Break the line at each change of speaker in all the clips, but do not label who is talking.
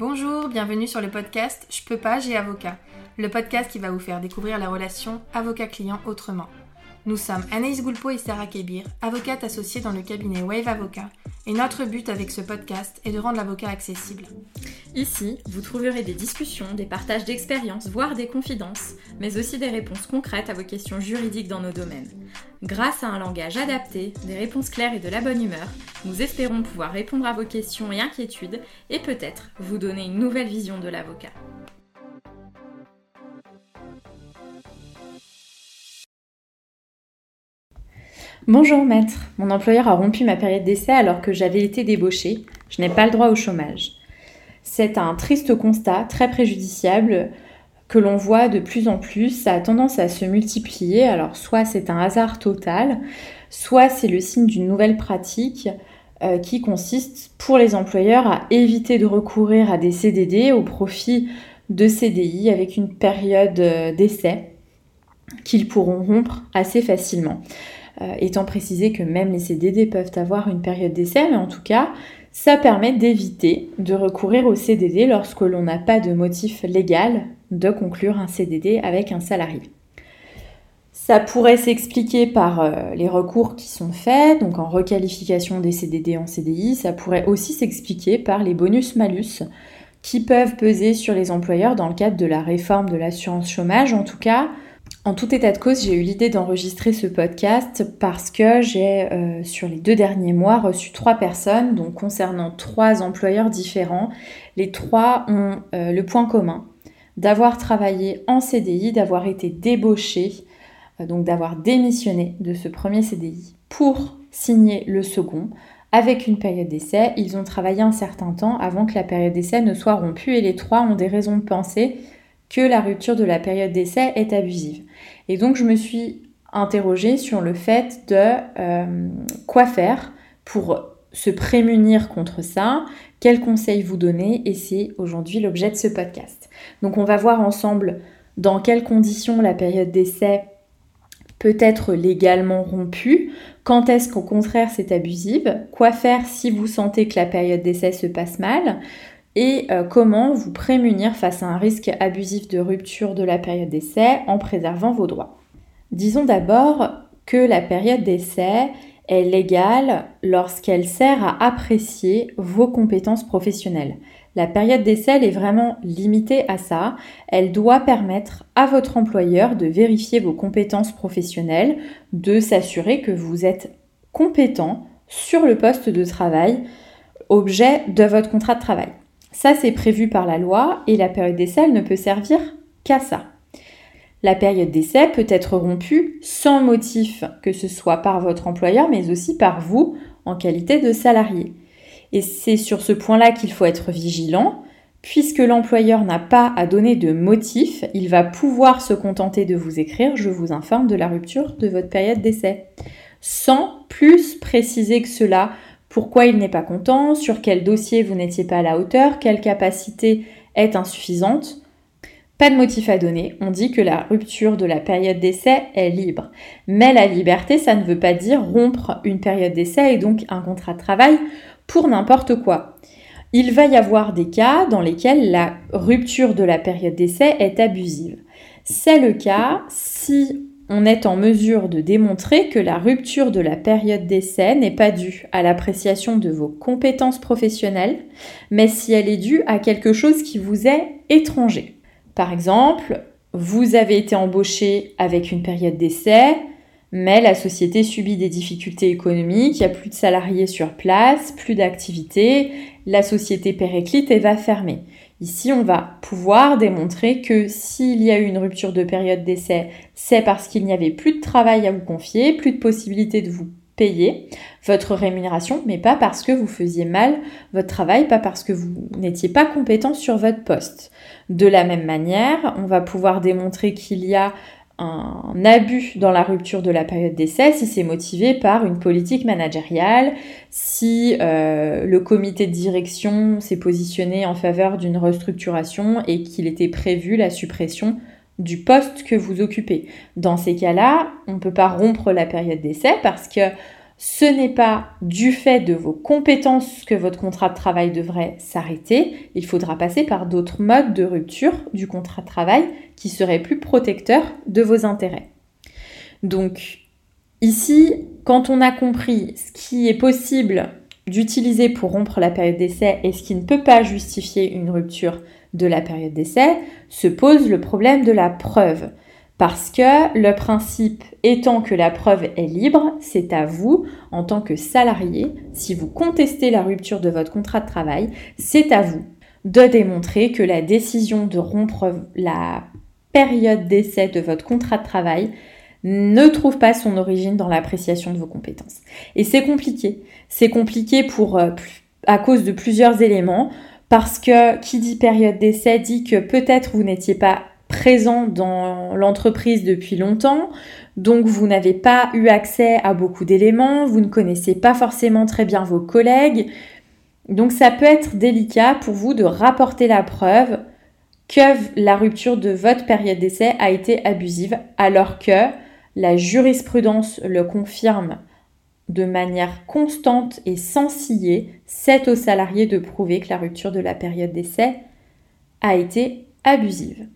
Bonjour, bienvenue sur le podcast Je peux pas, j'ai avocat, le podcast qui va vous faire découvrir la relation avocat-client autrement. Nous sommes Anaïs Goulpeau et Sarah Kébir, avocates associées dans le cabinet Wave Avocat, et notre but avec ce podcast est de rendre l'avocat accessible.
Ici, vous trouverez des discussions, des partages d'expériences, voire des confidences, mais aussi des réponses concrètes à vos questions juridiques dans nos domaines. Grâce à un langage adapté, des réponses claires et de la bonne humeur, nous espérons pouvoir répondre à vos questions et inquiétudes et peut-être vous donner une nouvelle vision de l'avocat.
Bonjour maître, mon employeur a rompu ma période d'essai alors que j'avais été débauchée. Je n'ai pas le droit au chômage. C'est un triste constat très préjudiciable que l'on voit de plus en plus. Ça a tendance à se multiplier. Alors soit c'est un hasard total, soit c'est le signe d'une nouvelle pratique euh, qui consiste pour les employeurs à éviter de recourir à des CDD au profit de CDI avec une période euh, d'essai qu'ils pourront rompre assez facilement. Euh, étant précisé que même les CDD peuvent avoir une période d'essai, mais en tout cas, ça permet d'éviter de recourir au CDD lorsque l'on n'a pas de motif légal de conclure un CDD avec un salarié. Ça pourrait s'expliquer par euh, les recours qui sont faits, donc en requalification des CDD en CDI. Ça pourrait aussi s'expliquer par les bonus-malus qui peuvent peser sur les employeurs dans le cadre de la réforme de l'assurance chômage. En tout cas, en tout état de cause, j'ai eu l'idée d'enregistrer ce podcast parce que j'ai, euh, sur les deux derniers mois, reçu trois personnes, donc concernant trois employeurs différents. Les trois ont euh, le point commun d'avoir travaillé en CDI, d'avoir été débauchés, euh, donc d'avoir démissionné de ce premier CDI pour signer le second avec une période d'essai. Ils ont travaillé un certain temps avant que la période d'essai ne soit rompue et les trois ont des raisons de penser que la rupture de la période d'essai est abusive. Et donc je me suis interrogée sur le fait de euh, quoi faire pour se prémunir contre ça, quels conseils vous donner, et c'est aujourd'hui l'objet de ce podcast. Donc on va voir ensemble dans quelles conditions la période d'essai peut être légalement rompue, quand est-ce qu'au contraire c'est abusive, quoi faire si vous sentez que la période d'essai se passe mal, et euh, comment vous prémunir face à un risque abusif de rupture de la période d'essai en préservant vos droits? Disons d'abord que la période d'essai est légale lorsqu'elle sert à apprécier vos compétences professionnelles. La période d'essai est vraiment limitée à ça. Elle doit permettre à votre employeur de vérifier vos compétences professionnelles, de s'assurer que vous êtes compétent sur le poste de travail, objet de votre contrat de travail. Ça, c'est prévu par la loi et la période d'essai, ne peut servir qu'à ça. La période d'essai peut être rompue sans motif que ce soit par votre employeur, mais aussi par vous en qualité de salarié. Et c'est sur ce point-là qu'il faut être vigilant. Puisque l'employeur n'a pas à donner de motif, il va pouvoir se contenter de vous écrire Je vous informe de la rupture de votre période d'essai. Sans plus préciser que cela, pourquoi il n'est pas content, sur quel dossier vous n'étiez pas à la hauteur, quelle capacité est insuffisante. Pas de motif à donner, on dit que la rupture de la période d'essai est libre. Mais la liberté, ça ne veut pas dire rompre une période d'essai et donc un contrat de travail pour n'importe quoi. Il va y avoir des cas dans lesquels la rupture de la période d'essai est abusive. C'est le cas si on est en mesure de démontrer que la rupture de la période d'essai n'est pas due à l'appréciation de vos compétences professionnelles, mais si elle est due à quelque chose qui vous est étranger. Par exemple, vous avez été embauché avec une période d'essai, mais la société subit des difficultés économiques, il n'y a plus de salariés sur place, plus d'activité, la société périclite et va fermer. Ici, on va pouvoir démontrer que s'il y a eu une rupture de période d'essai, c'est parce qu'il n'y avait plus de travail à vous confier, plus de possibilité de vous payer votre rémunération, mais pas parce que vous faisiez mal votre travail, pas parce que vous n'étiez pas compétent sur votre poste. De la même manière, on va pouvoir démontrer qu'il y a un abus dans la rupture de la période d'essai si c'est motivé par une politique managériale, si euh, le comité de direction s'est positionné en faveur d'une restructuration et qu'il était prévu la suppression du poste que vous occupez. Dans ces cas-là, on ne peut pas rompre la période d'essai parce que ce n'est pas du fait de vos compétences que votre contrat de travail devrait s'arrêter. Il faudra passer par d'autres modes de rupture du contrat de travail qui seraient plus protecteurs de vos intérêts. Donc ici, quand on a compris ce qui est possible d'utiliser pour rompre la période d'essai et ce qui ne peut pas justifier une rupture de la période d'essai, se pose le problème de la preuve. Parce que le principe étant que la preuve est libre, c'est à vous, en tant que salarié, si vous contestez la rupture de votre contrat de travail, c'est à vous de démontrer que la décision de rompre la période d'essai de votre contrat de travail ne trouve pas son origine dans l'appréciation de vos compétences. Et c'est compliqué. C'est compliqué euh, à cause de plusieurs éléments, parce que qui dit période d'essai dit que peut-être vous n'étiez pas présent dans l'entreprise depuis longtemps, donc vous n'avez pas eu accès à beaucoup d'éléments, vous ne connaissez pas forcément très bien vos collègues, donc ça peut être délicat pour vous de rapporter la preuve que la rupture de votre période d'essai a été abusive, alors que la jurisprudence le confirme de manière constante et sans c'est aux salariés de prouver que la rupture de la période d'essai a été abusive.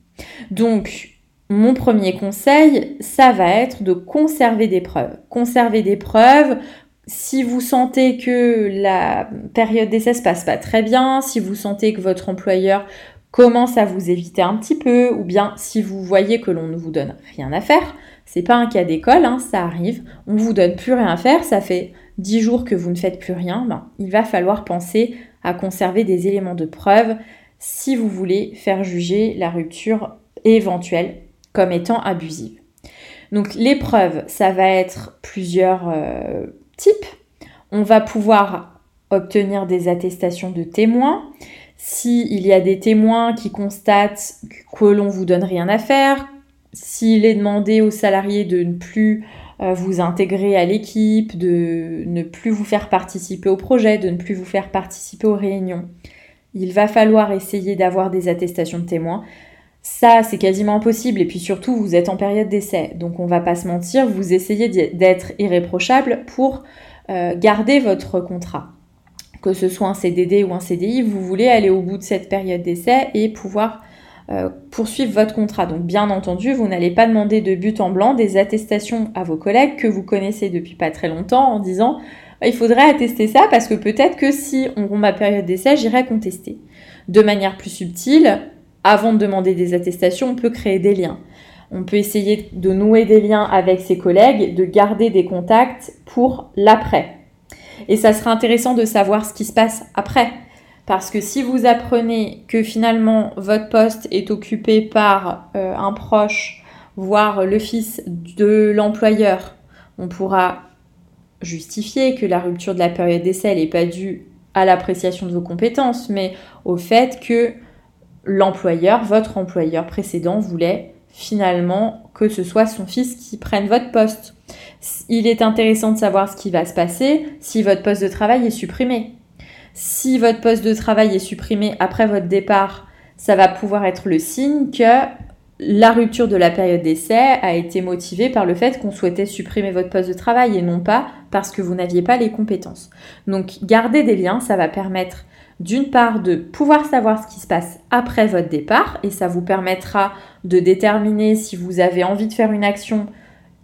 Donc, mon premier conseil, ça va être de conserver des preuves. Conserver des preuves. Si vous sentez que la période d'essai se passe pas très bien, si vous sentez que votre employeur commence à vous éviter un petit peu, ou bien si vous voyez que l'on ne vous donne rien à faire, c'est pas un cas d'école, hein, ça arrive, on vous donne plus rien à faire, ça fait 10 jours que vous ne faites plus rien, ben, il va falloir penser à conserver des éléments de preuve si vous voulez faire juger la rupture éventuelle comme étant abusive. Donc l'épreuve, ça va être plusieurs euh, types. On va pouvoir obtenir des attestations de témoins. S'il y a des témoins qui constatent que l'on vous donne rien à faire, s'il est demandé aux salariés de ne plus euh, vous intégrer à l'équipe, de ne plus vous faire participer au projet, de ne plus vous faire participer aux réunions, il va falloir essayer d'avoir des attestations de témoins. Ça, c'est quasiment impossible. Et puis surtout, vous êtes en période d'essai. Donc on va pas se mentir, vous essayez d'être irréprochable pour euh, garder votre contrat. Que ce soit un CDD ou un CDI, vous voulez aller au bout de cette période d'essai et pouvoir euh, poursuivre votre contrat. Donc bien entendu, vous n'allez pas demander de but en blanc des attestations à vos collègues que vous connaissez depuis pas très longtemps en disant il faudrait attester ça parce que peut-être que si on rompt ma période d'essai, j'irai contester. De manière plus subtile, avant de demander des attestations, on peut créer des liens. On peut essayer de nouer des liens avec ses collègues, de garder des contacts pour l'après. Et ça sera intéressant de savoir ce qui se passe après. Parce que si vous apprenez que finalement votre poste est occupé par euh, un proche, voire le fils de l'employeur, on pourra justifier que la rupture de la période d'essai n'est pas due à l'appréciation de vos compétences, mais au fait que l'employeur, votre employeur précédent, voulait finalement que ce soit son fils qui prenne votre poste. Il est intéressant de savoir ce qui va se passer si votre poste de travail est supprimé. Si votre poste de travail est supprimé après votre départ, ça va pouvoir être le signe que la rupture de la période d'essai a été motivée par le fait qu'on souhaitait supprimer votre poste de travail et non pas parce que vous n'aviez pas les compétences. Donc garder des liens, ça va permettre d'une part de pouvoir savoir ce qui se passe après votre départ et ça vous permettra de déterminer si vous avez envie de faire une action,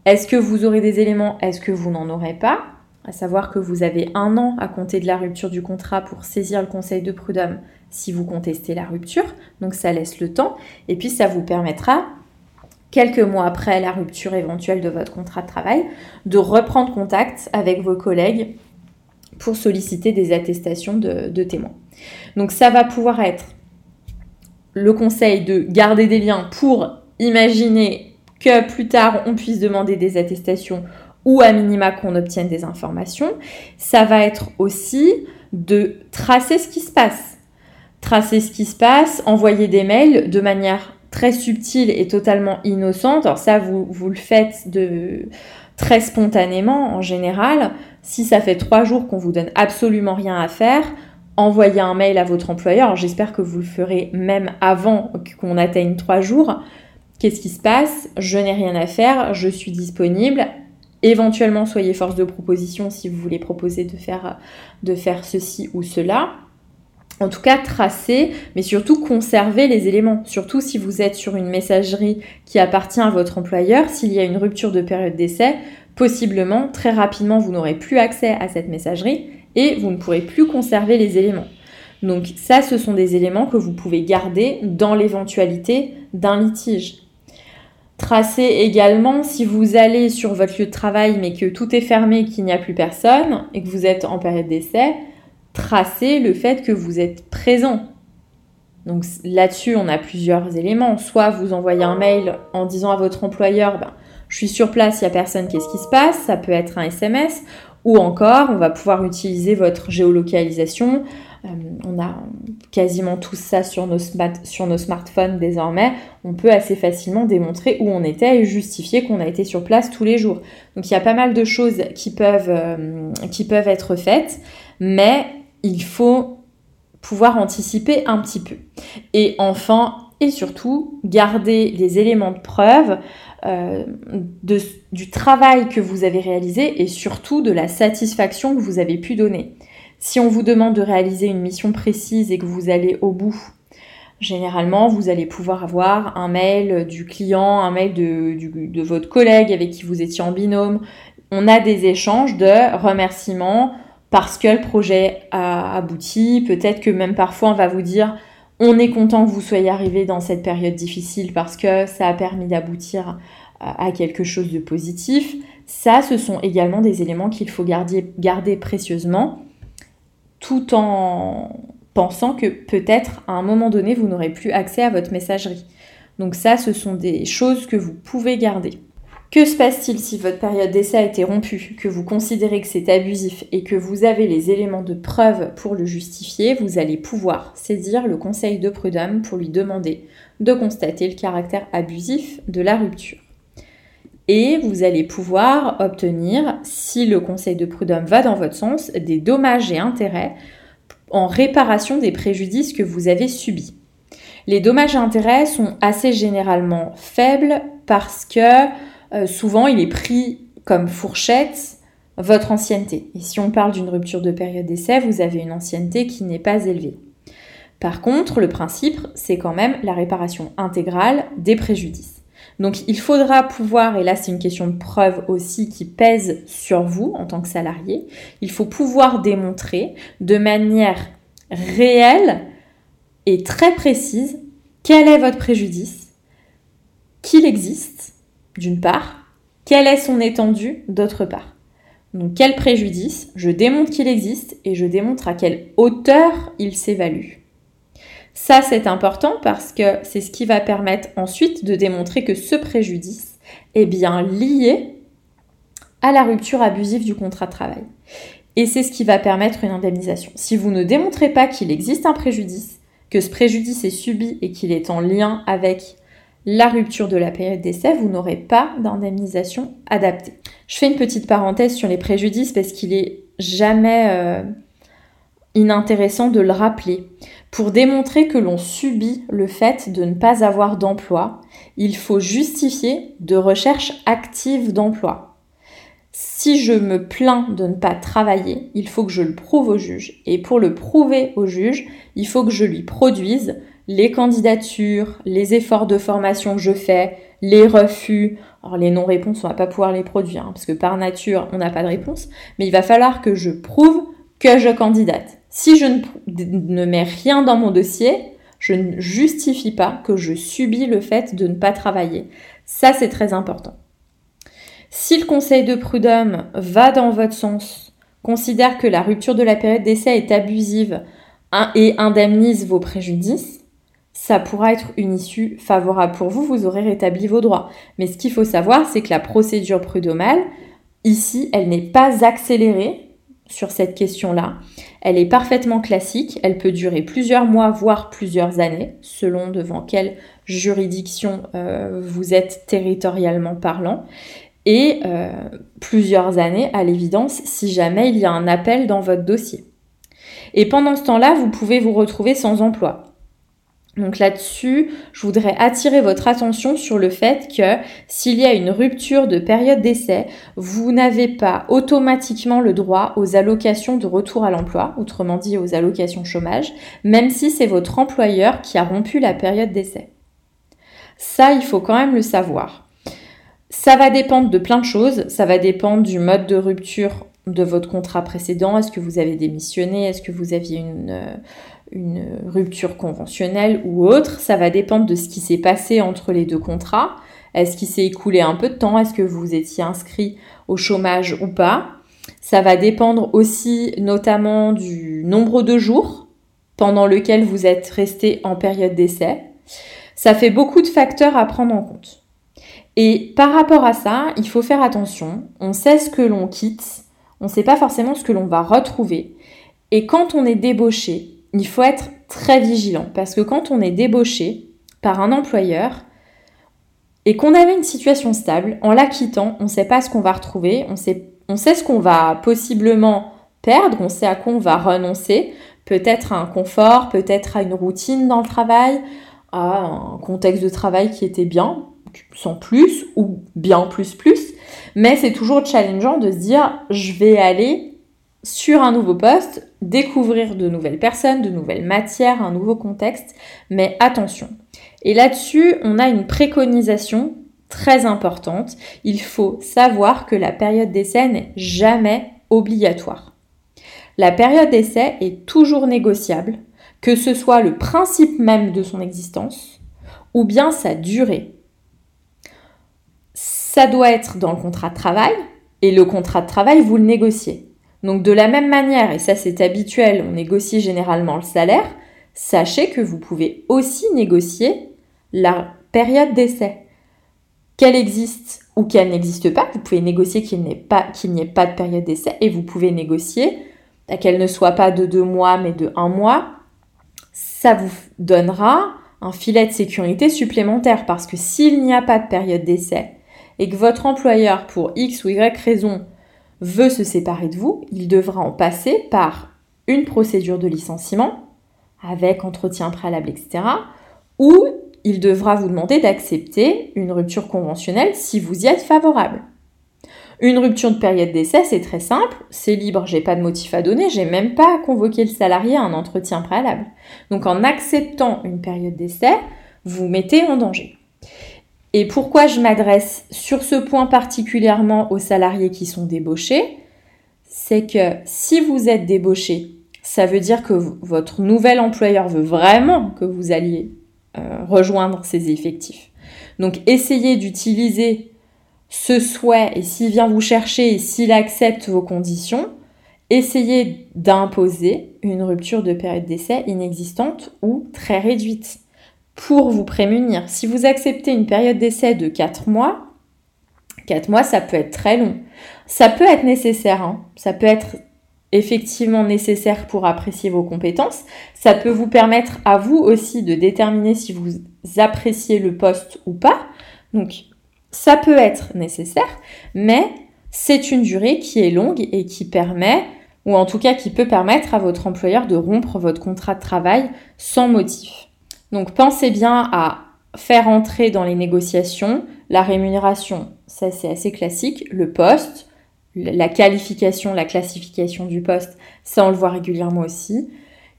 est-ce que vous aurez des éléments, est-ce que vous n'en aurez pas, à savoir que vous avez un an à compter de la rupture du contrat pour saisir le conseil de prud'homme si vous contestez la rupture, donc ça laisse le temps, et puis ça vous permettra, quelques mois après la rupture éventuelle de votre contrat de travail, de reprendre contact avec vos collègues pour solliciter des attestations de, témoins. Donc ça va pouvoir être le conseil de garder des liens pour imaginer que plus tard on puisse demander des attestations ou à minima qu'on obtienne des informations. Ça va être aussi de tracer ce qui se passe tracer ce qui se passe, envoyer des mails de manière très subtile et totalement innocente. Alors ça, vous, vous le faites de très spontanément en général. Si ça fait trois jours qu'on vous donne absolument rien à faire, envoyez un mail à votre employeur. J'espère que vous le ferez même avant qu'on atteigne trois jours. Qu'est-ce qui se passe? Je n'ai rien à faire, je suis disponible. Éventuellement, soyez force de proposition si vous voulez proposer de faire, de faire ceci ou cela. En tout cas, tracez, mais surtout conservez les éléments. Surtout si vous êtes sur une messagerie qui appartient à votre employeur, s'il y a une rupture de période d'essai, possiblement, très rapidement, vous n'aurez plus accès à cette messagerie et vous ne pourrez plus conserver les éléments. Donc ça, ce sont des éléments que vous pouvez garder dans l'éventualité d'un litige. Tracez également si vous allez sur votre lieu de travail mais que tout est fermé, qu'il n'y a plus personne et que vous êtes en période d'essai, tracez le fait que vous êtes présent. Donc là-dessus, on a plusieurs éléments. Soit vous envoyez un mail en disant à votre employeur, ben, je suis sur place, il n'y a personne, qu'est-ce qui se passe? Ça peut être un SMS. Ou encore, on va pouvoir utiliser votre géolocalisation euh, on a quasiment tout ça sur nos, sur nos smartphones désormais. On peut assez facilement démontrer où on était et justifier qu'on a été sur place tous les jours. Donc il y a pas mal de choses qui peuvent, euh, qui peuvent être faites, mais il faut pouvoir anticiper un petit peu. Et enfin, et surtout, garder les éléments de preuve euh, du travail que vous avez réalisé et surtout de la satisfaction que vous avez pu donner. Si on vous demande de réaliser une mission précise et que vous allez au bout, généralement, vous allez pouvoir avoir un mail du client, un mail de, votre collègue avec qui vous étiez en binôme. On a des échanges de remerciements parce que le projet a abouti. Peut-être que même parfois on va vous dire on est content que vous soyez arrivé dans cette période difficile parce que ça a permis d'aboutir à quelque chose de positif. Ça, ce sont également des éléments qu'il faut garder, précieusement tout en pensant que peut-être à un moment donné, vous n'aurez plus accès à votre messagerie. Donc ça, ce sont des choses que vous pouvez garder. Que se passe-t-il si votre période d'essai a été rompue, que vous considérez que c'est abusif et que vous avez les éléments de preuve pour le justifier Vous allez pouvoir saisir le conseil de prud'homme pour lui demander de constater le caractère abusif de la rupture. Et vous allez pouvoir obtenir, si le conseil de prud'homme va dans votre sens, des dommages et intérêts en réparation des préjudices que vous avez subis. Les dommages et intérêts sont assez généralement faibles parce que euh, souvent il est pris comme fourchette votre ancienneté. Et si on parle d'une rupture de période d'essai, vous avez une ancienneté qui n'est pas élevée. Par contre, le principe, c'est quand même la réparation intégrale des préjudices. Donc il faudra pouvoir, et là c'est une question de preuve aussi qui pèse sur vous en tant que salarié, il faut pouvoir démontrer de manière réelle et très précise quel est votre préjudice, qu'il existe, d'une part, quelle est son étendue, d'autre part. Donc quel préjudice, je démontre qu'il existe et je démontre à quelle hauteur il s'évalue. Ça, c'est important parce que c'est ce qui va permettre ensuite de démontrer que ce préjudice est bien lié à la rupture abusive du contrat de travail. Et c'est ce qui va permettre une indemnisation. Si vous ne démontrez pas qu'il existe un préjudice, que ce préjudice est subi et qu'il est en lien avec la rupture de la période d'essai, vous n'aurez pas d'indemnisation adaptée. Je fais une petite parenthèse sur les préjudices parce qu'il est jamais euh, inintéressant de le rappeler. Pour démontrer que l'on subit le fait de ne pas avoir d'emploi, il faut justifier de recherche active d'emploi. Si je me plains de ne pas travailler, il faut que je le prouve au juge. Et pour le prouver au juge, il faut que je lui produise les candidatures, les efforts de formation que je fais, les refus. Alors les non-réponses, on va pas pouvoir les produire, hein, parce que par nature, on n'a pas de réponse. Mais il va falloir que je prouve que je candidate. Si je ne, mets rien dans mon dossier, je ne justifie pas que je subis le fait de ne pas travailler. Ça, c'est très important. Si le conseil de prud'homme va dans votre sens, considère que la rupture de la période d'essai est abusive hein, et indemnise vos préjudices, ça pourra être une issue favorable pour vous, vous aurez rétabli vos droits. Mais ce qu'il faut savoir, c'est que la procédure prud'homale, ici, elle n'est pas accélérée sur cette question-là. Elle est parfaitement classique, elle peut durer plusieurs mois, voire plusieurs années, selon devant quelle juridiction euh, vous êtes territorialement parlant, et euh, plusieurs années à l'évidence si jamais il y a un appel dans votre dossier. Et pendant ce temps-là, vous pouvez vous retrouver sans emploi. Donc là-dessus, je voudrais attirer votre attention sur le fait que s'il y a une rupture de période d'essai, vous n'avez pas automatiquement le droit aux allocations de retour à l'emploi, autrement dit aux allocations chômage, même si c'est votre employeur qui a rompu la période d'essai. Ça, il faut quand même le savoir. Ça va dépendre de plein de choses. Ça va dépendre du mode de rupture de votre contrat précédent. Est-ce que vous avez démissionné? Est-ce que vous aviez une, euh, une rupture conventionnelle ou autre. Ça va dépendre de ce qui s'est passé entre les deux contrats. Est-ce qu'il s'est écoulé un peu de temps? Est-ce que vous étiez inscrit au chômage ou pas? Ça va dépendre aussi notamment du nombre de jours pendant lequel vous êtes resté en période d'essai. Ça fait beaucoup de facteurs à prendre en compte. Et par rapport à ça, il faut faire attention. On sait ce que l'on quitte, on ne sait pas forcément ce que l'on va retrouver. Et quand on est débauché, il faut être très vigilant. Parce que quand on est débauché par un employeur et qu'on avait une situation stable, en la quittant, on ne sait pas ce qu'on va retrouver, on sait, on sait ce qu'on va possiblement perdre, on sait à quoi on va renoncer, peut-être à un confort, peut-être à une routine dans le travail, à un contexte de travail qui était bien, sans plus, ou bien plus plus, mais c'est toujours challengeant de se dire je vais aller sur un nouveau poste, découvrir de nouvelles personnes, de nouvelles matières, un nouveau contexte, mais attention. Et là-dessus, on a une préconisation très importante. Il faut savoir que la période d'essai n'est jamais obligatoire. La période d'essai est toujours négociable, que ce soit le principe même de son existence ou bien sa durée. Ça doit être dans le contrat de travail et le contrat de travail, vous le négociez. Donc de la même manière, et ça c'est habituel, on négocie généralement le salaire, sachez que vous pouvez aussi négocier la période d'essai. Qu'elle existe ou qu'elle n'existe pas, vous pouvez négocier qu'il n'y ait, pas, de période d'essai et vous pouvez négocier qu'elle ne soit pas de deux mois mais de un mois. Ça vous donnera un filet de sécurité supplémentaire parce que s'il n'y a pas de période d'essai et que votre employeur, pour X ou Y raison, veut se séparer de vous, il devra en passer par une procédure de licenciement avec entretien préalable, etc. Ou il devra vous demander d'accepter une rupture conventionnelle si vous y êtes favorable. Une rupture de période d'essai, c'est très simple, c'est libre, j'ai pas de motif à donner, j'ai même pas à convoquer le salarié à un entretien préalable. Donc en acceptant une période d'essai, vous mettez en danger. Et pourquoi je m'adresse sur ce point particulièrement aux salariés qui sont débauchés? C'est que si vous êtes débauché, ça veut dire que votre nouvel employeur veut vraiment que vous alliez euh, rejoindre ses effectifs. Donc essayez d'utiliser ce souhait et s'il vient vous chercher et s'il accepte vos conditions, essayez d'imposer une rupture de période d'essai inexistante ou très réduite pour vous prémunir. Si vous acceptez une période d'essai de 4 mois, 4 mois, ça peut être très long. Ça peut être nécessaire, hein. ça peut être effectivement nécessaire pour apprécier vos compétences. Ça peut vous permettre à vous aussi de déterminer si vous appréciez le poste ou pas. Donc, ça peut être nécessaire, mais c'est une durée qui est longue et qui permet, ou en tout cas qui peut permettre à votre employeur de rompre votre contrat de travail sans motif. Donc pensez bien à faire entrer dans les négociations la rémunération, ça c'est assez classique, le poste, la qualification, la classification du poste, ça on le voit régulièrement aussi,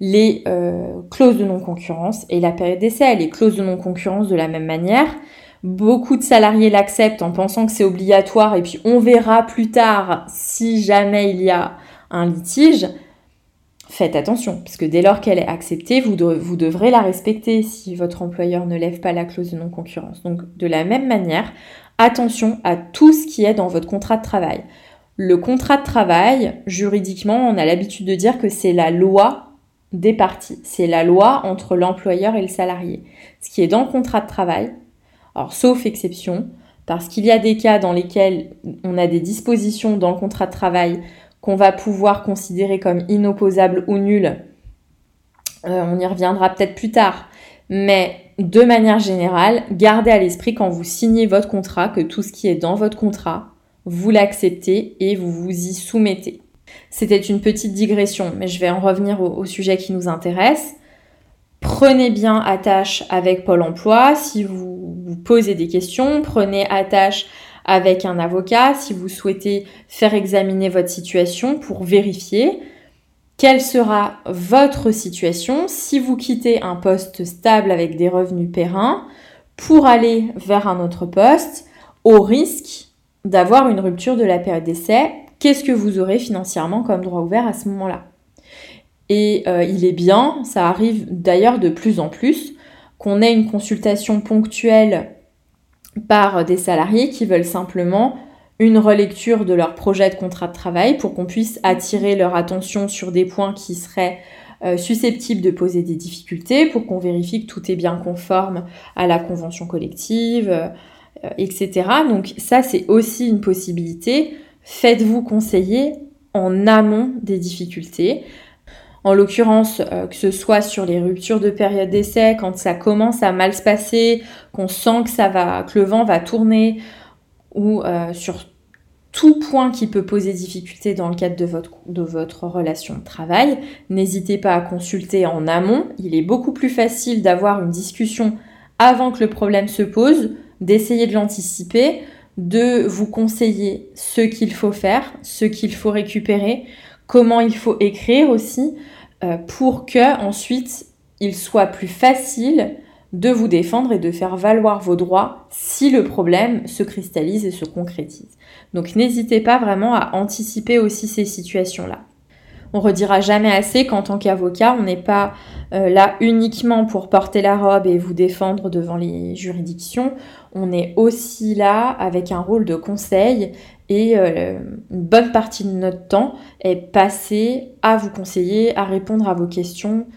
les euh, clauses de non-concurrence et la période d'essai. Les clauses de non-concurrence de la même manière. Beaucoup de salariés l'acceptent en pensant que c'est obligatoire et puis on verra plus tard si jamais il y a un litige faites attention, puisque dès lors qu'elle est acceptée, vous, devrez la respecter si votre employeur ne lève pas la clause de non-concurrence. Donc de la même manière, attention à tout ce qui est dans votre contrat de travail. Le contrat de travail, juridiquement, on a l'habitude de dire que c'est la loi des parties. C'est la loi entre l'employeur et le salarié. Ce qui est dans le contrat de travail, alors sauf exception, parce qu'il y a des cas dans lesquels on a des dispositions dans le contrat de travail qu'on va pouvoir considérer comme inopposable ou nul. Euh, on y reviendra peut-être plus tard. Mais de manière générale, gardez à l'esprit quand vous signez votre contrat que tout ce qui est dans votre contrat, vous l'acceptez et vous vous y soumettez. C'était une petite digression, mais je vais en revenir au, sujet qui nous intéresse. Prenez bien attache avec Pôle Emploi. Si vous vous posez des questions, prenez attache avec un avocat si vous souhaitez faire examiner votre situation pour vérifier quelle sera votre situation si vous quittez un poste stable avec des revenus périns pour aller vers un autre poste au risque d'avoir une rupture de la période d'essai. Qu'est-ce que vous aurez financièrement comme droit ouvert à ce moment-là? Et euh, il est bien, ça arrive d'ailleurs de plus en plus, qu'on ait une consultation ponctuelle par des salariés qui veulent simplement une relecture de leur projet de contrat de travail pour qu'on puisse attirer leur attention sur des points qui seraient euh, susceptibles de poser des difficultés, pour qu'on vérifie que tout est bien conforme à la convention collective, euh, etc. Donc ça, c'est aussi une possibilité. Faites-vous conseiller en amont des difficultés. En l'occurrence, euh, que ce soit sur les ruptures de période d'essai, quand ça commence à mal se passer, qu'on sent que ça va, que le vent va tourner, ou sur tout point qui peut poser difficulté dans le cadre de votre relation de travail, n'hésitez pas à consulter en amont. Il est beaucoup plus facile d'avoir une discussion avant que le problème se pose, d'essayer de l'anticiper, de vous conseiller ce qu'il faut faire, ce qu'il faut récupérer, comment il faut écrire aussi, euh, pour que ensuite il soit plus facile de vous défendre et de faire valoir vos droits si le problème se cristallise et se concrétise. Donc n'hésitez pas vraiment à anticiper aussi ces situations-là. On redira jamais assez qu'en tant qu'avocat, on n'est pas euh, là uniquement pour porter la robe et vous défendre devant les juridictions. On est aussi là avec un rôle de conseil et euh, une bonne partie de notre temps est passée à vous conseiller, à répondre à vos questions,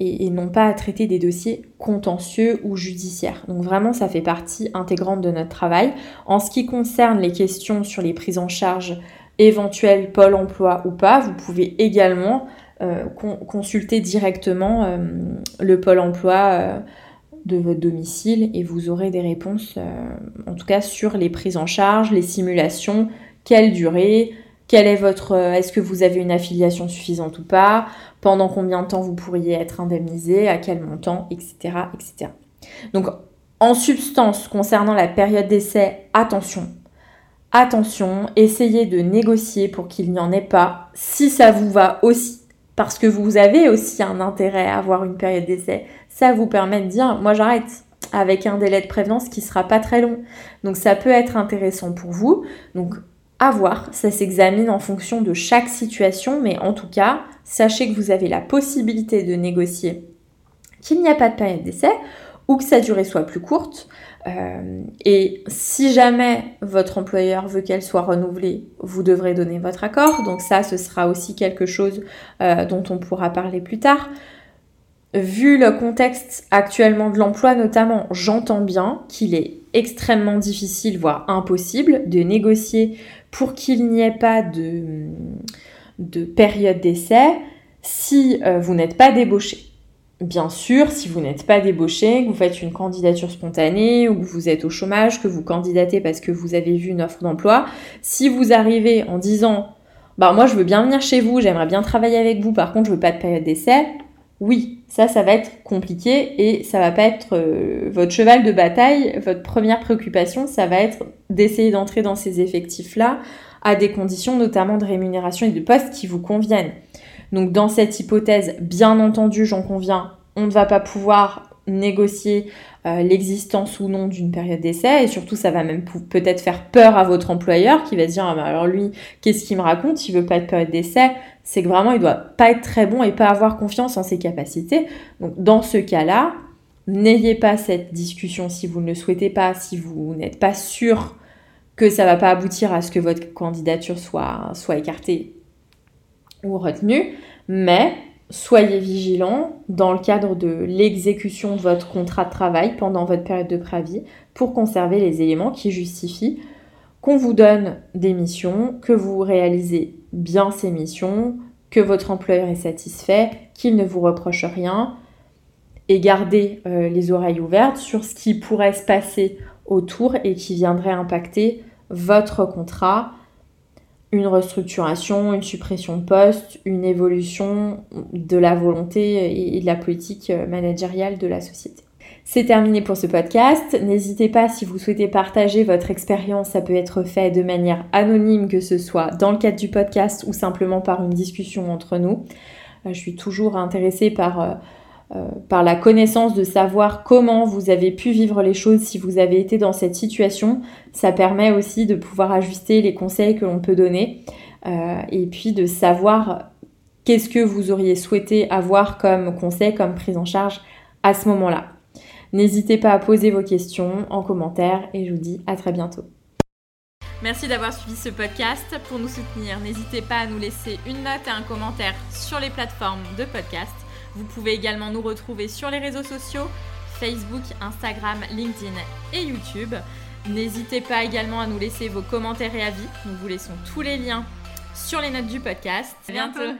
et, non pas à traiter des dossiers contentieux ou judiciaires. Donc vraiment, ça fait partie intégrante de notre travail. En ce qui concerne les questions sur les prises en charge éventuelles Pôle emploi ou pas, vous pouvez également euh, consulter directement euh, le Pôle emploi de votre domicile et vous aurez des réponses, en tout cas sur les prises en charge, les simulations, quelle durée, quelle est votre, est-ce que vous avez une affiliation suffisante ou pas, pendant combien de temps vous pourriez être indemnisé, à quel montant, etc. etc. Donc en substance, concernant la période d'essai, attention, attention, essayez de négocier pour qu'il n'y en ait pas, si ça vous va aussi, parce que vous avez aussi un intérêt à avoir une période d'essai. Ça vous permet de dire, moi j'arrête, avec un délai de prévenance qui sera pas très long. Donc ça peut être intéressant pour vous. Donc à voir, ça s'examine en fonction de chaque situation, mais en tout cas, sachez que vous avez la possibilité de négocier qu'il n'y a pas de période d'essai ou que sa durée soit plus courte. Euh, et si jamais votre employeur veut qu'elle soit renouvelée, vous devrez donner votre accord. Donc ça, ce sera aussi quelque chose euh, dont on pourra parler plus tard. Vu le contexte actuellement de l'emploi notamment, j'entends bien qu'il est extrêmement difficile, voire impossible, de négocier pour qu'il n'y ait pas de, de période d'essai si euh, vous n'êtes pas débauché. Bien sûr, si vous n'êtes pas débauché, que vous faites une candidature spontanée ou que vous êtes au chômage, que vous candidatez parce que vous avez vu une offre d'emploi, si vous arrivez en disant bah moi je veux bien venir chez vous, j'aimerais bien travailler avec vous, par contre je veux pas de période d'essai, oui, ça ça va être compliqué et ça va pas être euh, votre cheval de bataille, votre première préoccupation, ça va être d'essayer d'entrer dans ces effectifs là à des conditions notamment de rémunération et de poste qui vous conviennent. Donc dans cette hypothèse, bien entendu, j'en conviens, on ne va pas pouvoir négocier euh, l'existence ou non d'une période d'essai. Et surtout ça va même peut-être faire peur à votre employeur qui va se dire ah, alors lui qu'est-ce qu'il me raconte? Il veut pas de période d'essai. C'est que vraiment il doit pas être très bon et pas avoir confiance en ses capacités. Donc dans ce cas-là n'ayez pas cette discussion si vous ne le souhaitez pas si vous n'êtes pas sûr que ça va pas aboutir à ce que votre candidature soit écartée ou retenue, mais soyez vigilant dans le cadre de l'exécution de votre contrat de travail pendant votre période de préavis pour conserver les éléments qui justifient qu'on vous donne des missions, que vous réalisez bien ces missions, que votre employeur est satisfait, qu'il ne vous reproche rien, et gardez euh, les oreilles ouvertes sur ce qui pourrait se passer autour et qui viendrait impacter votre contrat une restructuration, une suppression de poste, une évolution de la volonté et de la politique managériale de la société. C'est terminé pour ce podcast. N'hésitez pas si vous souhaitez partager votre expérience, ça peut être fait de manière anonyme, que ce soit dans le cadre du podcast ou simplement par une discussion entre nous. Euh, je suis toujours intéressée par, euh, euh, par la connaissance de savoir comment vous avez pu vivre les choses si vous avez été dans cette situation. Ça permet aussi de pouvoir ajuster les conseils que l'on peut donner et puis de savoir qu'est-ce que vous auriez souhaité avoir comme conseil, comme prise en charge à ce moment-là. N'hésitez pas à poser vos questions en commentaire et je vous dis à très bientôt.
Merci d'avoir suivi ce podcast. Pour nous soutenir, n'hésitez pas à nous laisser une note et un commentaire sur les plateformes de podcast. Vous pouvez également nous retrouver sur les réseaux sociaux, Facebook, Instagram, LinkedIn et YouTube. N'hésitez pas également à nous laisser vos commentaires et avis. Nous vous laissons tous les liens sur les notes du podcast.
À bientôt.